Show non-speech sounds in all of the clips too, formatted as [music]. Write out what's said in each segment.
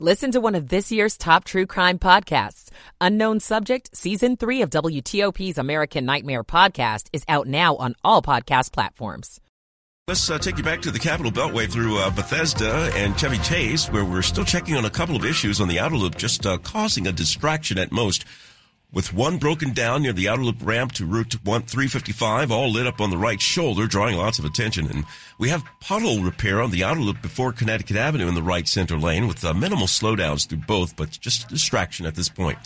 Listen to one of this year's top true crime podcasts. Unknown Subject, Season 3 of WTOP's American Nightmare podcast is out now on all podcast platforms. Let's uh, take you back to the Capital Beltway through uh, Bethesda and Chevy Chase, where we're still checking on a couple of issues on the outer loop, just uh, causing a distraction at most with one broken down near the outer loop ramp to Route 355, all lit up on the right shoulder, drawing lots of attention. And we have puddle repair on the outer loop before Connecticut Avenue in the right center lane with uh, minimal slowdowns through both, but just a distraction at this point.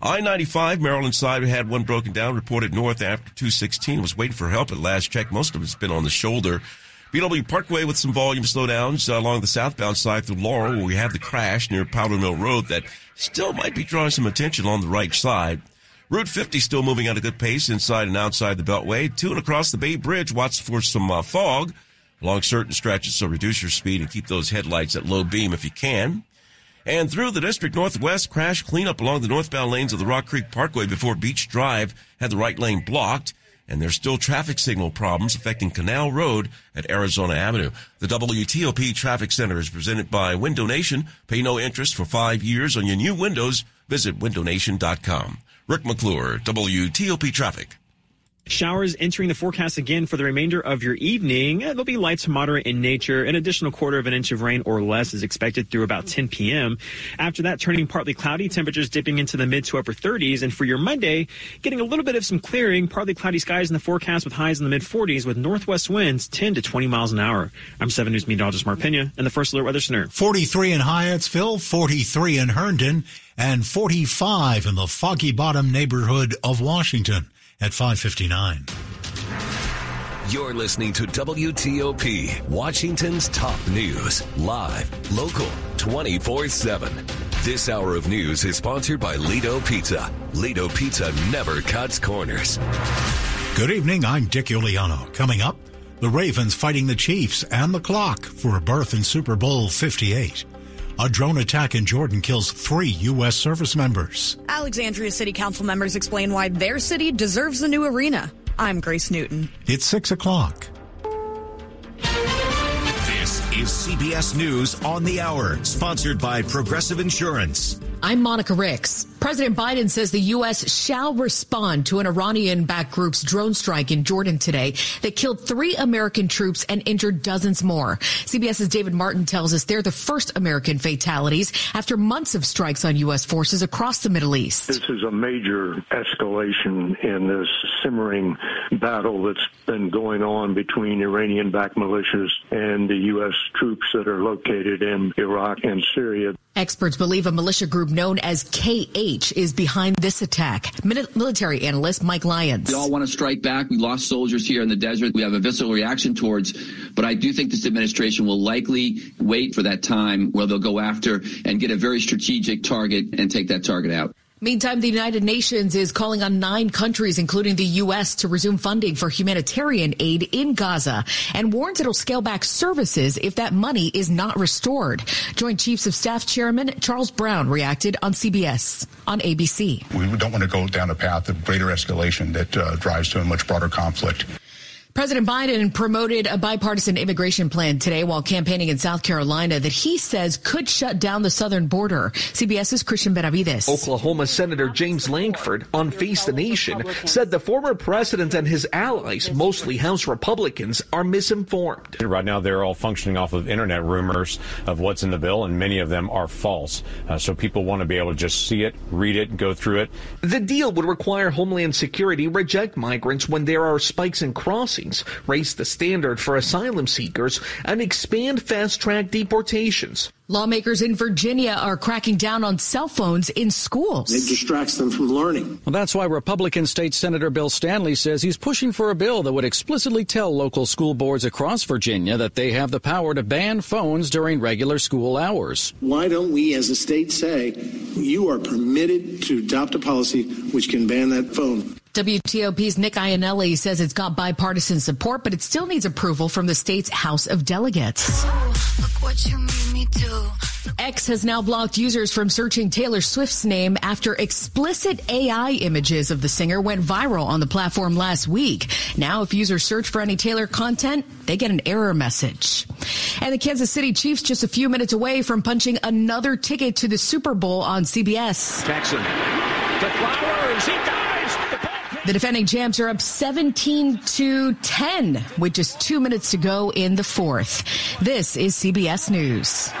I-95 Maryland side had one broken down, reported north after 216, was waiting for help at last check. Most of it's been on the shoulder. BW Parkway with some volume slowdowns uh, along the southbound side through Laurel, where we have the crash near Powder Mill Road that still might be drawing some attention on the right side. Route 50 still moving at a good pace inside and outside the Beltway. To and across the Bay Bridge, watch for some uh, fog along certain stretches, so reduce your speed and keep those headlights at low beam if you can. And through the district northwest, crash cleanup along the northbound lanes of the Rock Creek Parkway before Beach Drive had the right lane blocked. And there's still traffic signal problems affecting Canal Road at Arizona Avenue. The WTOP Traffic Center is presented by Window Nation. Pay no interest for five years on your new windows. Visit windownation.com. Rick McClure, WTOP Traffic. Showers entering the forecast again for the remainder of your evening. Uh, They'll be light to moderate in nature. An additional quarter of an inch of rain or less is expected through about 10 p.m. After that, turning partly cloudy, temperatures dipping into the mid to upper 30s. And for your Monday, getting a little bit of some clearing, partly cloudy skies in the forecast with highs in the mid 40s with northwest winds 10 to 20 miles an hour. I'm 7 News meteorologist Mark Pena and the First Alert Weather Center. 43 in Hyattsville, 43 in Herndon, and 45 in the Foggy Bottom neighborhood of Washington at 559. You're listening to WTOP, Washington's top news, live, local, 24 7. This hour of news is sponsored by Lido Pizza. Lido Pizza never cuts corners. Good evening, I'm Dick Uliano. Coming up, the Ravens fighting the Chiefs and the clock for a berth in Super Bowl 58. A drone attack in Jordan kills three U.S. service members. Alexandria City Council members explain why their city deserves a new arena. I'm Grace Newton. It's 6 o'clock. This is CBS News on the Hour, sponsored by Progressive Insurance. I'm Monica Ricks. President Biden says the U.S. shall respond to an Iranian backed group's drone strike in Jordan today that killed three American troops and injured dozens more. CBS's David Martin tells us they're the first American fatalities after months of strikes on U.S. forces across the Middle East. This is a major escalation in this simmering battle that's been going on between Iranian backed militias and the U.S. troops that are located in Iraq and Syria. Experts believe a militia group known as KH is behind this attack. Military analyst Mike Lyons. We all want to strike back. We lost soldiers here in the desert. We have a visceral reaction towards, but I do think this administration will likely wait for that time where they'll go after and get a very strategic target and take that target out. Meantime, the United Nations is calling on nine countries, including the U.S., to resume funding for humanitarian aid in Gaza and warns it'll scale back services if that money is not restored. Joint Chiefs of Staff Chairman Charles Brown reacted on CBS on ABC. We don't want to go down a path of greater escalation that uh, drives to a much broader conflict. President Biden promoted a bipartisan immigration plan today while campaigning in South Carolina that he says could shut down the southern border. CBS's Christian Benavides. Oklahoma Senator James Lankford on Face the Nation said the former president and his allies, mostly House Republicans, are misinformed. Right now, they're all functioning off of internet rumors of what's in the bill, and many of them are false. Uh, so people want to be able to just see it, read it, go through it. The deal would require Homeland Security reject migrants when there are spikes in crossings raise the standard for asylum seekers, and expand fast track deportations. Lawmakers in Virginia are cracking down on cell phones in schools. It distracts them from learning. Well, that's why Republican State Senator Bill Stanley says he's pushing for a bill that would explicitly tell local school boards across Virginia that they have the power to ban phones during regular school hours. Why don't we as a state say you are permitted to adopt a policy which can ban that phone? WTOP's Nick Iannelli says it's got bipartisan support, but it still needs approval from the state's House of Delegates. X has now blocked users from searching Taylor Swift's name after explicit AI images of the singer went viral on the platform last week. Now, if users search for any Taylor content, they get an error message. And the Kansas City Chiefs just a few minutes away from punching another ticket to the Super Bowl on CBS. Jackson to Flowers. The defending champs are up 17 to 10 with just two minutes to go in the fourth. This is CBS News.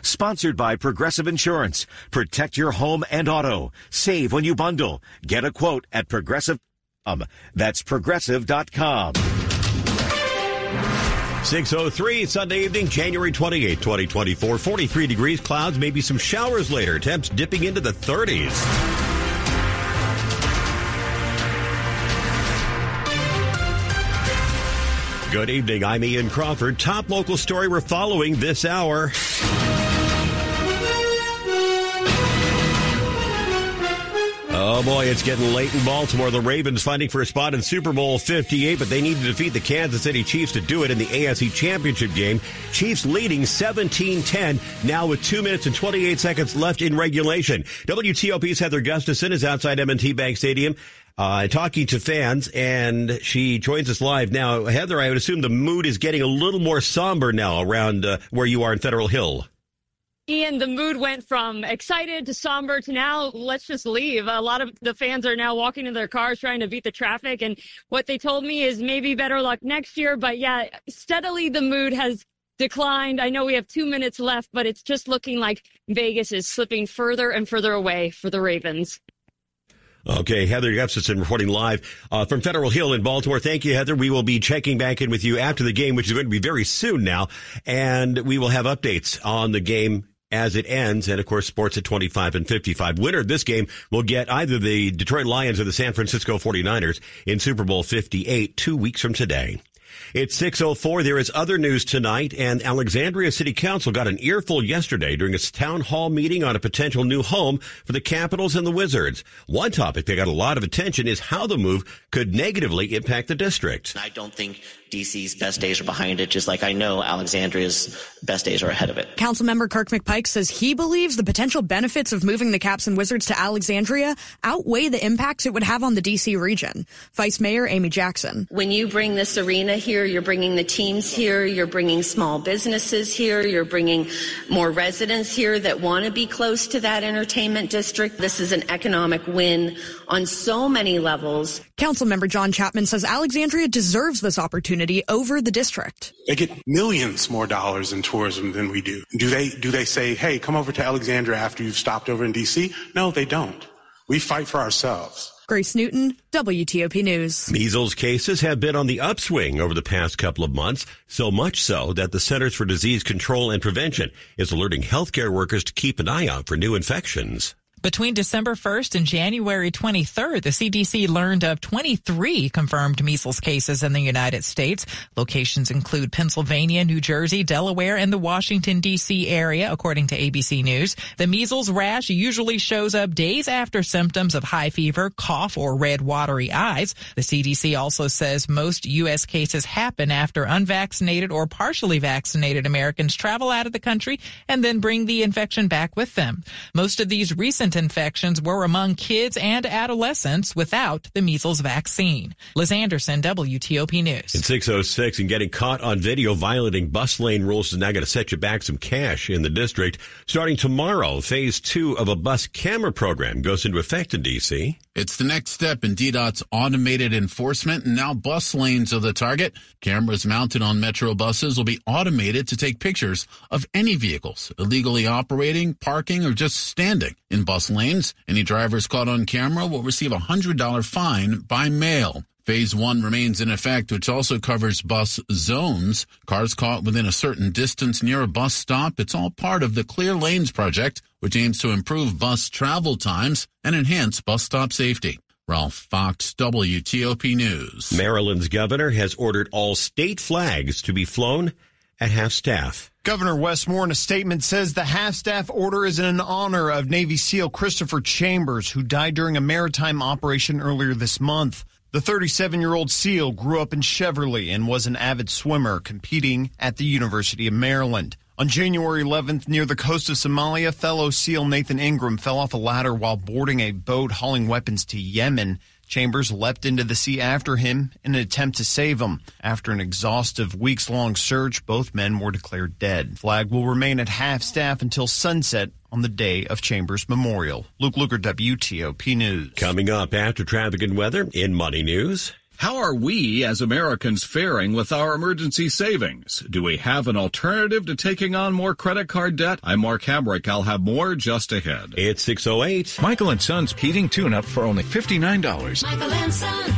Sponsored by Progressive Insurance. Protect your home and auto. Save when you bundle. Get a quote at Progressive. Um, that's progressive.com. 603 Sunday evening, January 28, 2024. 43 degrees, clouds, maybe some showers later. Temps dipping into the 30s. Good evening. I'm Ian Crawford. Top local story we're following this hour. Oh boy, it's getting late in Baltimore. The Ravens fighting for a spot in Super Bowl 58, but they need to defeat the Kansas City Chiefs to do it in the AFC Championship game. Chiefs leading 17-10 now with 2 minutes and 28 seconds left in regulation. WTOP's Heather Gustafson is outside M&T Bank Stadium. Uh, talking to fans, and she joins us live now. Heather, I would assume the mood is getting a little more somber now around uh, where you are in Federal Hill. Ian, the mood went from excited to somber to now let's just leave. A lot of the fans are now walking in their cars trying to beat the traffic. And what they told me is maybe better luck next year. But yeah, steadily the mood has declined. I know we have two minutes left, but it's just looking like Vegas is slipping further and further away for the Ravens. Okay, Heather Gustafson reporting live uh, from Federal Hill in Baltimore. Thank you, Heather. We will be checking back in with you after the game, which is going to be very soon now, and we will have updates on the game as it ends. And of course, sports at 25 and 55. Winner of this game will get either the Detroit Lions or the San Francisco 49ers in Super Bowl 58 two weeks from today. It's 604. There is other news tonight, and Alexandria City Council got an earful yesterday during its town hall meeting on a potential new home for the Capitals and the Wizards. One topic that got a lot of attention is how the move could negatively impact the district. I don't think DC's best days are behind it, just like I know Alexandria's best days are ahead of it. Councilmember Kirk McPike says he believes the potential benefits of moving the Caps and Wizards to Alexandria outweigh the impacts it would have on the DC region. Vice Mayor Amy Jackson. When you bring this arena here, you're bringing the teams here, you're bringing small businesses here, you're bringing more residents here that want to be close to that entertainment district. This is an economic win on so many levels. Councilmember John Chapman says Alexandria deserves this opportunity over the district. They get millions more dollars in tourism than we do. Do they do they say, "Hey, come over to Alexandria after you've stopped over in DC?" No, they don't. We fight for ourselves. Grace Newton, WTOP News. Measles cases have been on the upswing over the past couple of months, so much so that the Centers for Disease Control and Prevention is alerting healthcare workers to keep an eye out for new infections. Between December 1st and January 23rd, the CDC learned of 23 confirmed measles cases in the United States. Locations include Pennsylvania, New Jersey, Delaware, and the Washington, D.C. area, according to ABC News. The measles rash usually shows up days after symptoms of high fever, cough, or red watery eyes. The CDC also says most U.S. cases happen after unvaccinated or partially vaccinated Americans travel out of the country and then bring the infection back with them. Most of these recent infections were among kids and adolescents without the measles vaccine. Liz Anderson, WTOP News. In 606 and getting caught on video violating bus lane rules is now going to set you back some cash in the district. Starting tomorrow, phase two of a bus camera program goes into effect in D.C. It's the next step in DDOT's automated enforcement, and now bus lanes are the target. Cameras mounted on Metro buses will be automated to take pictures of any vehicles illegally operating, parking, or just standing in bus lanes. Any drivers caught on camera will receive a $100 fine by mail. Phase one remains in effect, which also covers bus zones. Cars caught within a certain distance near a bus stop. It's all part of the Clear Lanes project, which aims to improve bus travel times and enhance bus stop safety. Ralph Fox, WTOP News. Maryland's governor has ordered all state flags to be flown at half staff. Governor Wes Moore, in a statement, says the half staff order is in honor of Navy SEAL Christopher Chambers, who died during a maritime operation earlier this month. The 37 year old SEAL grew up in Cheverly and was an avid swimmer competing at the University of Maryland. On January 11th, near the coast of Somalia, fellow SEAL Nathan Ingram fell off a ladder while boarding a boat hauling weapons to Yemen. Chambers leapt into the sea after him in an attempt to save him. After an exhaustive weeks long search, both men were declared dead. Flag will remain at half staff until sunset on the day of Chambers Memorial. Luke Lukert, WTOP News. Coming up after traffic and weather in Money News. How are we as Americans faring with our emergency savings? Do we have an alternative to taking on more credit card debt? I'm Mark Hamrick. I'll have more just ahead. It's 608. Michael and Son's heating tune up for only $59. Michael and Son.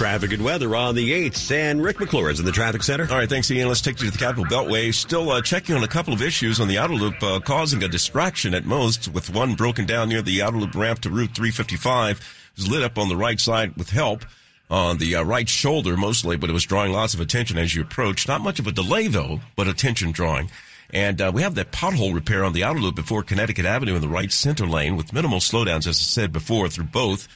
Traffic and weather on the 8th. And Rick McClure is in the traffic center. All right, thanks, Ian. Let's take you to the Capital Beltway. Still uh, checking on a couple of issues on the outer loop, uh, causing a distraction at most, with one broken down near the outer loop ramp to Route 355. It lit up on the right side with help on the uh, right shoulder mostly, but it was drawing lots of attention as you approached. Not much of a delay, though, but attention drawing. And uh, we have that pothole repair on the outer loop before Connecticut Avenue in the right center lane with minimal slowdowns, as I said before, through both.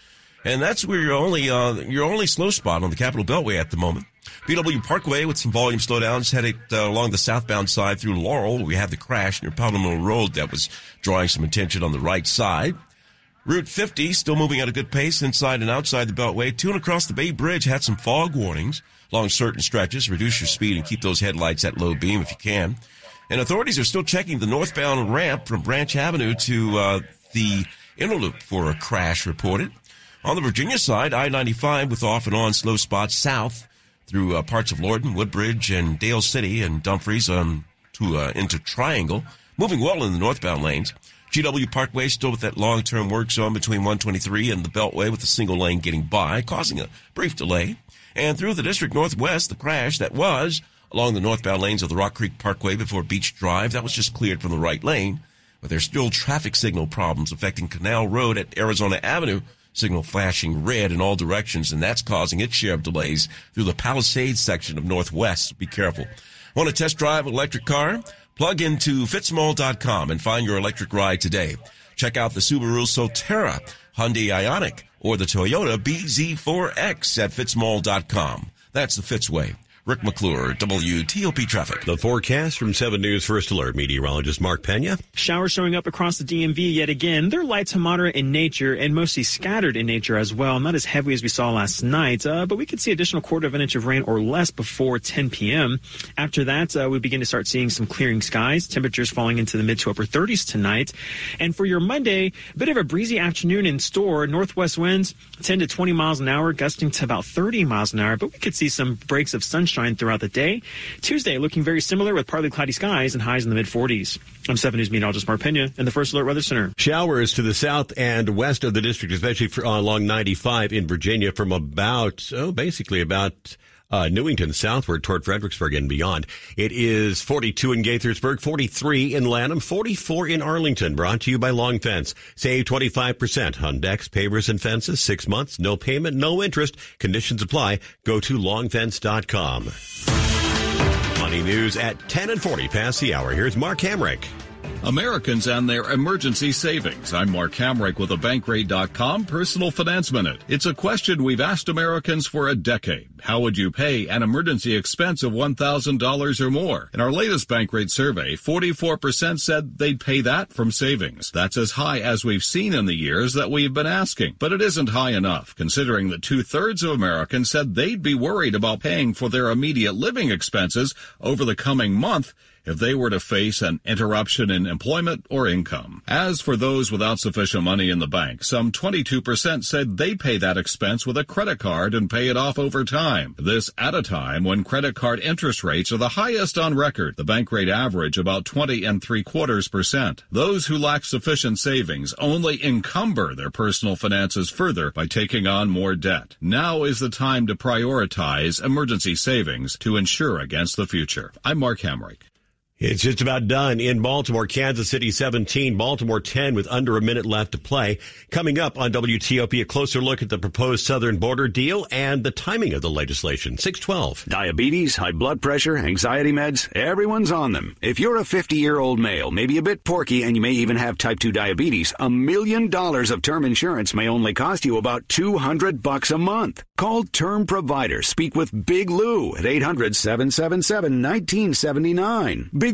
And that's where your only, uh, your only slow spot on the Capital Beltway at the moment. BW Parkway with some volume slowdowns headed uh, along the southbound side through Laurel. We had the crash near Mill Road that was drawing some attention on the right side. Route 50 still moving at a good pace inside and outside the Beltway. Two and across the Bay Bridge had some fog warnings along certain stretches. Reduce your speed and keep those headlights at low beam if you can. And authorities are still checking the northbound ramp from Branch Avenue to uh, the inner loop for a crash reported. On the Virginia side, I-95 with off and on slow spots south through uh, parts of Lorton, Woodbridge, and Dale City and Dumfries um, to uh, into Triangle. Moving well in the northbound lanes. GW Parkway still with that long-term work zone between 123 and the Beltway with a single lane getting by, causing a brief delay. And through the district northwest, the crash that was along the northbound lanes of the Rock Creek Parkway before Beach Drive, that was just cleared from the right lane. But there's still traffic signal problems affecting Canal Road at Arizona Avenue signal flashing red in all directions, and that's causing its share of delays through the Palisades section of Northwest. Be careful. Want to test drive an electric car? Plug into fitzmall.com and find your electric ride today. Check out the Subaru Solterra, Hyundai Ioniq, or the Toyota BZ4X at fitzmall.com. That's the Fitzway. Rick McClure, WTOP Traffic. The forecast from 7 News First Alert meteorologist Mark Pena. Showers showing up across the DMV yet again. They're light to moderate in nature and mostly scattered in nature as well. Not as heavy as we saw last night, uh, but we could see additional quarter of an inch of rain or less before 10 p.m. After that, uh, we begin to start seeing some clearing skies. Temperatures falling into the mid to upper 30s tonight. And for your Monday, a bit of a breezy afternoon in store. Northwest winds 10 to 20 miles an hour, gusting to about 30 miles an hour, but we could see some breaks of sunshine throughout the day. Tuesday looking very similar with partly cloudy skies and highs in the mid 40s. I'm 7 News meteorologist Mark Pena in the First Alert Weather Center. Showers to the south and west of the district, especially for, uh, along 95 in Virginia from about, oh, basically about uh, Newington southward toward Fredericksburg and beyond. It is 42 in Gaithersburg, 43 in Lanham, 44 in Arlington. Brought to you by Long Fence. Save 25% on decks, pavers, and fences. Six months, no payment, no interest. Conditions apply. Go to longfence.com. Money news at 10 and 40 past the hour. Here's Mark Hamrick. Americans and their emergency savings. I'm Mark Hamrick with a Bankrate.com Personal Finance Minute. It's a question we've asked Americans for a decade. How would you pay an emergency expense of $1,000 or more? In our latest Bankrate survey, 44% said they'd pay that from savings. That's as high as we've seen in the years that we've been asking. But it isn't high enough, considering that two thirds of Americans said they'd be worried about paying for their immediate living expenses over the coming month if they were to face an interruption in employment or income. As for those without sufficient money in the bank, some 22% said they pay that expense with a credit card and pay it off over time. This at a time when credit card interest rates are the highest on record. The Bankrate average about 20 and three quarters percent. Those who lack sufficient savings only encumber their personal finances further by taking on more debt. Now is the time to prioritize emergency savings to ensure against the future. I'm Mark Hamrick. It's just about done in Baltimore, Kansas City 17, Baltimore 10 with under a minute left to play. Coming up on WTOP, a closer look at the proposed southern border deal and the timing of the legislation. 612. Diabetes, high blood pressure, anxiety meds, everyone's on them. If you're a 50 year old male, maybe a bit porky, and you may even have type 2 diabetes, a million dollars of term insurance may only cost you about 200 bucks a month. Call Term Provider. Speak with Big Lou at 800 777 1979. Big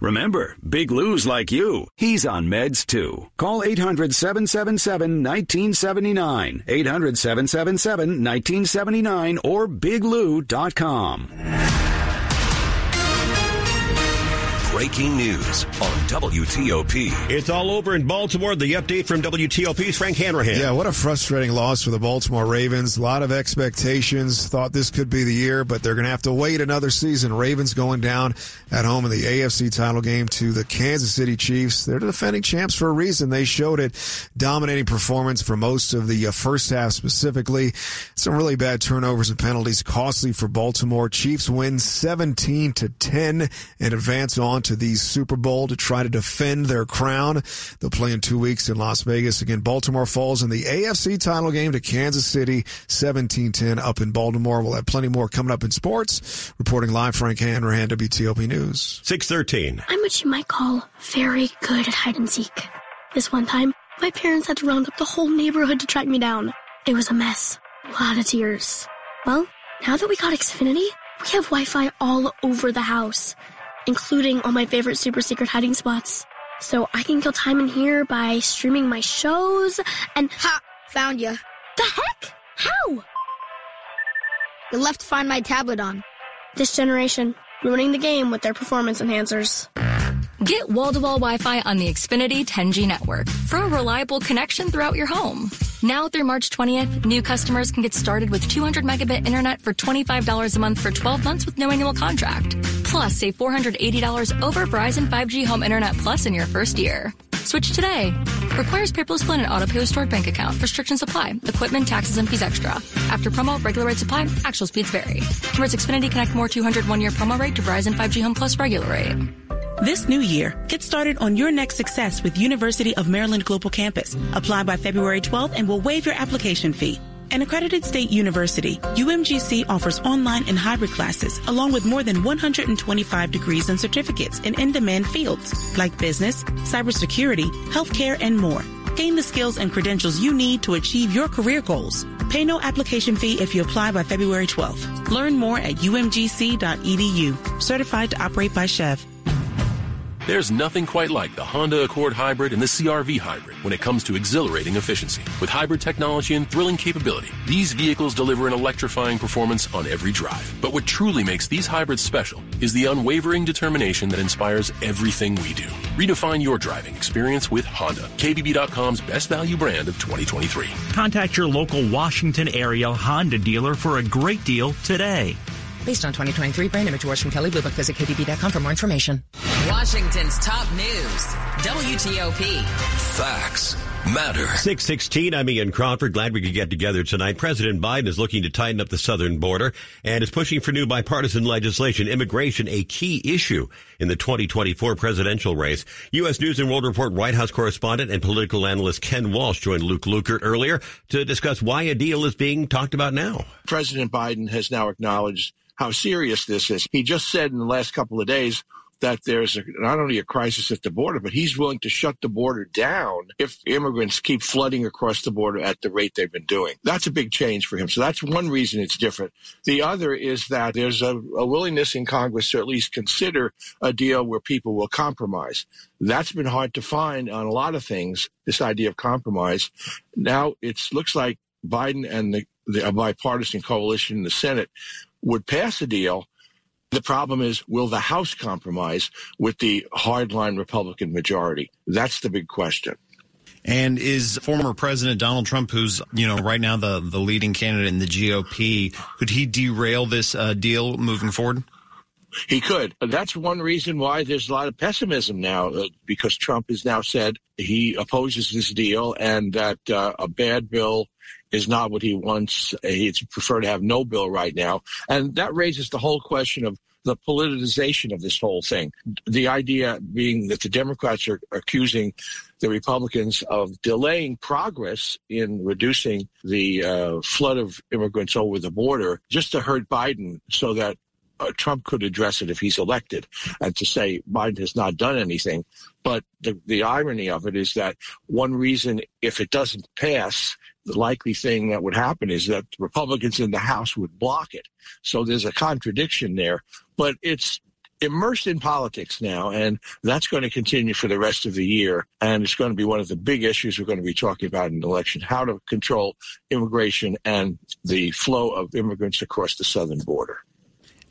Remember, Big Lou's like you. He's on meds too. Call 800 777 1979. 800 777 1979 or biglou.com. Breaking news on WTOP. It's all over in Baltimore. The update from WTOP's Frank Hanrahan. Yeah, what a frustrating loss for the Baltimore Ravens. A lot of expectations. Thought this could be the year, but they're going to have to wait another season. Ravens going down at home in the AFC title game to the Kansas City Chiefs. They're the defending champs for a reason. They showed it. Dominating performance for most of the uh, first half specifically. Some really bad turnovers and penalties costly for Baltimore. Chiefs win 17 to 10 and advance on to the Super Bowl to try to defend their crown. They'll play in two weeks in Las Vegas. Again, Baltimore falls in the AFC title game to Kansas City 17-10 up in Baltimore. We'll have plenty more coming up in sports. Reporting live, Frank Hanrahan, WTOP News. 613. I'm what you might call very good at hide and seek. This one time, my parents had to round up the whole neighborhood to track me down. It was a mess. A lot of tears. Well, now that we got Xfinity, we have Wi-Fi all over the house including all my favorite super secret hiding spots. So I can kill time in here by streaming my shows and ha, found you. The heck? How? You left to Find My tablet on. This generation, ruining the game with their performance enhancers. Get wall-to-wall Wi-Fi on the Xfinity 10G network for a reliable connection throughout your home. Now through March 20th, new customers can get started with 200 megabit internet for $25 a month for 12 months with no annual contract. Plus, save $480 over Verizon 5G Home Internet Plus in your first year. Switch today. Requires paperless plan and auto pay with stored bank account. Restrictions apply. Equipment, taxes, and fees extra. After promo, regular rate supply. Actual speeds vary. Converts Xfinity Connect More 200 one year promo rate to Verizon 5G Home Plus regular rate. This new year, get started on your next success with University of Maryland Global Campus. Apply by February 12th and we'll waive your application fee. An accredited state university, UMGC offers online and hybrid classes along with more than 125 degrees and certificates in in-demand fields like business, cybersecurity, healthcare, and more. Gain the skills and credentials you need to achieve your career goals. Pay no application fee if you apply by February 12th. Learn more at umgc.edu. Certified to operate by SCHEV. There's nothing quite like the Honda Accord Hybrid and the CRV Hybrid when it comes to exhilarating efficiency. With hybrid technology and thrilling capability, these vehicles deliver an electrifying performance on every drive. But what truly makes these hybrids special is the unwavering determination that inspires everything we do. Redefine your driving experience with Honda, KBB.com's best value brand of 2023. Contact your local Washington area Honda dealer for a great deal today. Based on 2023 brand image awards from Kelley Blue Book. Visit KBB.com for more information. Washington's top news. WTOP. Facts matter. 616, I'm Ian Crawford. Glad we could get together tonight. President Biden is looking to tighten up the southern border and is pushing for new bipartisan legislation. Immigration, a key issue in the 2024 presidential race. U.S. News and World Report White House correspondent and political analyst Ken Walsh joined Luke Lukert earlier to discuss why a deal is being talked about now. President Biden has now acknowledged how serious this is. He just said in the last couple of days that there's a, not only a crisis at the border, but he's willing to shut the border down if immigrants keep flooding across the border at the rate they've been doing. That's a big change for him. So that's one reason it's different. The other is that there's a, a willingness in Congress to at least consider a deal where people will compromise. That's been hard to find on a lot of things, this idea of compromise. Now it looks like Biden and the, the bipartisan coalition in the Senate would pass a deal The problem is, will the House compromise with the hardline Republican majority? That's the big question. And is former President Donald Trump, who's you know right now the the leading candidate in the GOP, could he derail this uh, deal moving forward? He could. That's one reason why there's a lot of pessimism now, uh, because Trump has now said he opposes this deal and that uh, a bad bill is not what he wants. He'd prefer to have no bill right now. And that raises the whole question of the politicization of this whole thing. The idea being that the Democrats are accusing the Republicans of delaying progress in reducing the uh, flood of immigrants over the border just to hurt Biden so that uh, Trump could address it if he's elected and to say Biden has not done anything. But the, the irony of it is that one reason, if it doesn't pass, the likely thing that would happen is that Republicans in the House would block it. So there's a contradiction there, but it's immersed in politics now, and that's going to continue for the rest of the year. And it's going to be one of the big issues we're going to be talking about in the election how to control immigration and the flow of immigrants across the southern border.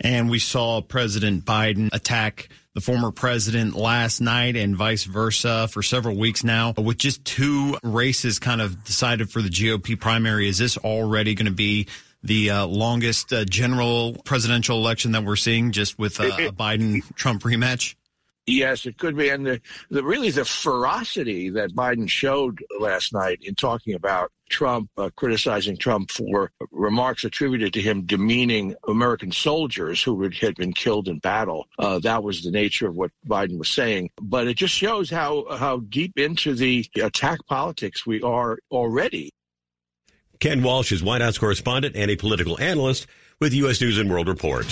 And we saw President Biden attack the former president last night and vice versa for several weeks now. With just two races kind of decided for the GOP primary, is this already going to be the uh, longest uh, general presidential election that we're seeing just with uh, a [laughs] Biden Trump rematch? Yes, it could be. And the, the really the ferocity that Biden showed last night in talking about Trump, uh, criticizing Trump for remarks attributed to him demeaning American soldiers who had been killed in battle. Uh, that was the nature of what Biden was saying. But it just shows how, how deep into the attack politics we are already. Ken Walsh is White House correspondent and a political analyst with U.S. News and World Report.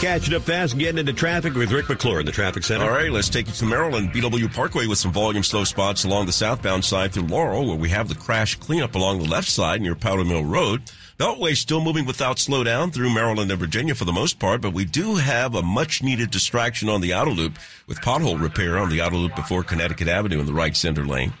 Catching up fast getting into traffic with Rick McClure in the traffic center. All right, let's take you to Maryland BW Parkway with some volume slow spots along the southbound side through Laurel, where we have the crash cleanup along the left side near Powder Mill Road. Beltway still moving without slowdown through Maryland and Virginia for the most part, but we do have a much needed distraction on the outer loop with pothole repair on the outer loop before Connecticut Avenue in the right center lane.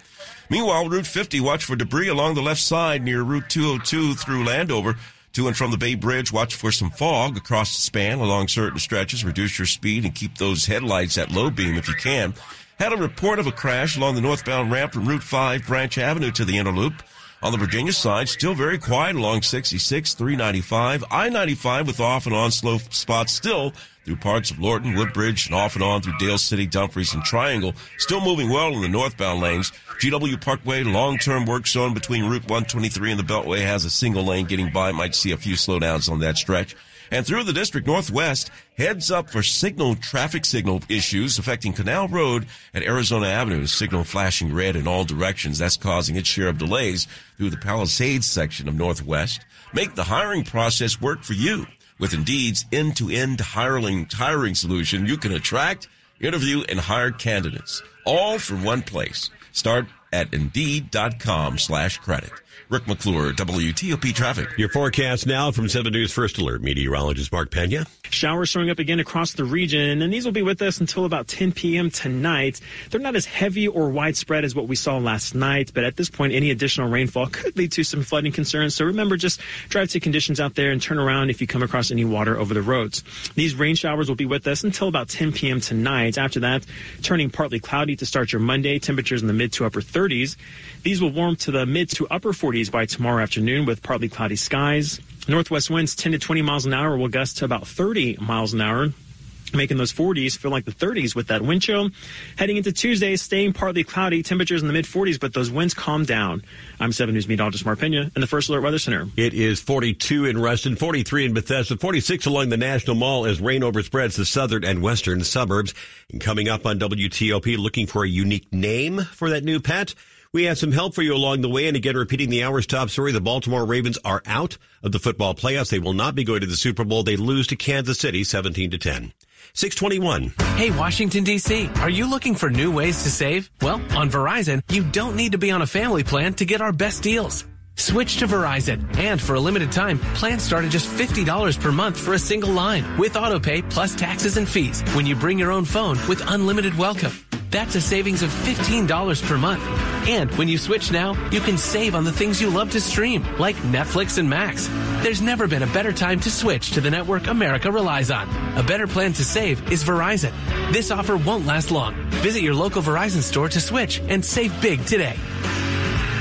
Meanwhile, Route 50, watch for debris along the left side near Route 202 through Landover. To and from the Bay Bridge, watch for some fog across the span along certain stretches. Reduce your speed and keep those headlights at low beam if you can. Had a report of a crash along the northbound ramp from Route 5 Branch Avenue to the inner loop. On the Virginia side, still very quiet along 66, 395, I-95 with off and on slow spots still through parts of Lorton, Woodbridge, and off and on through Dale City, Dumfries, and Triangle. Still moving well in the northbound lanes. GW Parkway, long-term work zone between Route 123 and the Beltway has a single lane getting by. Might see a few slowdowns on that stretch. And through the district northwest, heads up for signal traffic signal issues affecting Canal Road and Arizona Avenue. Signal flashing red in all directions. That's causing its share of delays through the Palisades section of Northwest. Make the hiring process work for you. With Indeed's end-to-end hiring, hiring solution, you can attract, interview, and hire candidates all from one place. Start at Indeed.com slash credit. Rick McClure, WTOP Traffic. Your forecast now from 7 News First Alert meteorologist Mark Pena. Showers showing up again across the region, and these will be with us until about 10 p.m. tonight. They're not as heavy or widespread as what we saw last night, but at this point, any additional rainfall could lead to some flooding concerns. So remember, just drive to conditions out there and turn around if you come across any water over the roads. These rain showers will be with us until about 10 p.m. tonight. After that, turning partly cloudy to start your Monday. Temperatures in the mid to upper 30s. These will warm to the mid to upper 40s by tomorrow afternoon with partly cloudy skies. Northwest winds 10 to 20 miles an hour will gust to about 30 miles an hour making those 40s feel like the 30s with that wind chill. Heading into Tuesday, staying partly cloudy, temperatures in the mid 40s, but those winds calm down. I'm 7 News meteorologist Mark Pena in the First Alert Weather Center. It is 42 in Reston, 43 in Bethesda, 46 along the National Mall as rain overspreads the southern and western suburbs. And coming up on WTOP, looking for a unique name for that new pet. We have some help for you along the way. And again, repeating the hour's top story, the Baltimore Ravens are out of the football playoffs. They will not be going to the Super Bowl. They lose to Kansas City 17 to 10. 621. Hey, Washington, D.C., are you looking for new ways to save? Well, on Verizon, you don't need to be on a family plan to get our best deals. Switch to Verizon, and for a limited time, plans start at just $50 per month for a single line with autopay plus taxes and fees when you bring your own phone with unlimited welcome. That's a savings of $15 per month. And when you switch now, you can save on the things you love to stream, like Netflix and Max. There's never been a better time to switch to the network America relies on. A better plan to save is Verizon. This offer won't last long. Visit your local Verizon store to switch and save big today.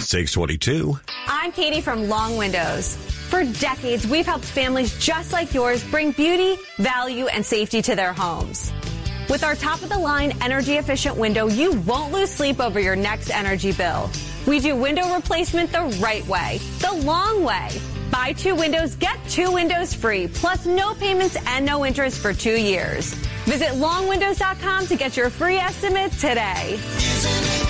622. I'm Katie from Long Windows. For decades, we've helped families just like yours bring beauty, value, and safety to their homes. With our top of the line energy efficient window, you won't lose sleep over your next energy bill. We do window replacement the right way, the long way. Buy two windows, get two windows free, plus no payments and no interest for two years. Visit longwindows.com to get your free estimate today.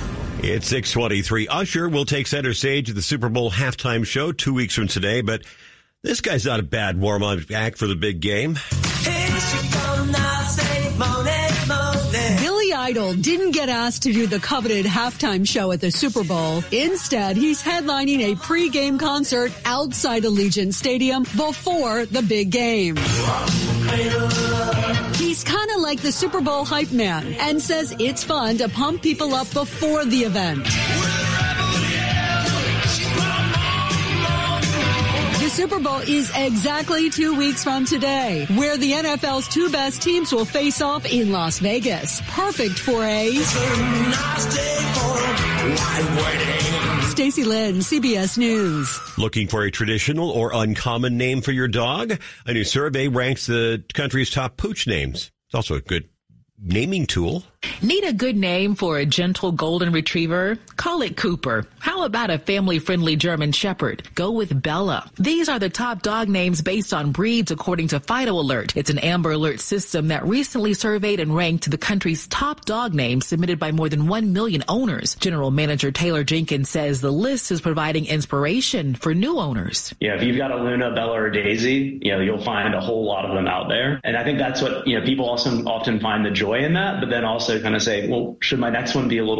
It's 623. Usher will take center stage at the Super Bowl halftime show two weeks from today, but this guy's not a bad warm-up act for the big game. Billy Idol didn't get asked to do the coveted halftime show at the Super Bowl. Instead, he's headlining a pre-game concert outside Allegiant Stadium before the big game. He's kind of like the Super Bowl hype man and says it's fun to pump people up before the event. The Super Bowl is exactly two weeks from today, where the NFL's two best teams will face off in Las Vegas. Perfect for a Stacy Lynn, CBS News. Looking for a traditional or uncommon name for your dog? A new survey ranks the country's top pooch names. It's also a good naming tool. Need a good name for a gentle golden retriever? Call it Cooper. How about a family friendly German Shepherd? Go with Bella. These are the top dog names based on breeds according to Fido Alert. It's an Amber Alert system that recently surveyed and ranked the country's top dog names submitted by more than 1 million owners. General Manager Taylor Jenkins says the list is providing inspiration for new owners. Yeah, if you've got a Luna, Bella, or Daisy, you know, you'll find a whole lot of them out there. And I think that's what, you know, people also often find the joy in that, but then also kind of say, well, should my next one be a little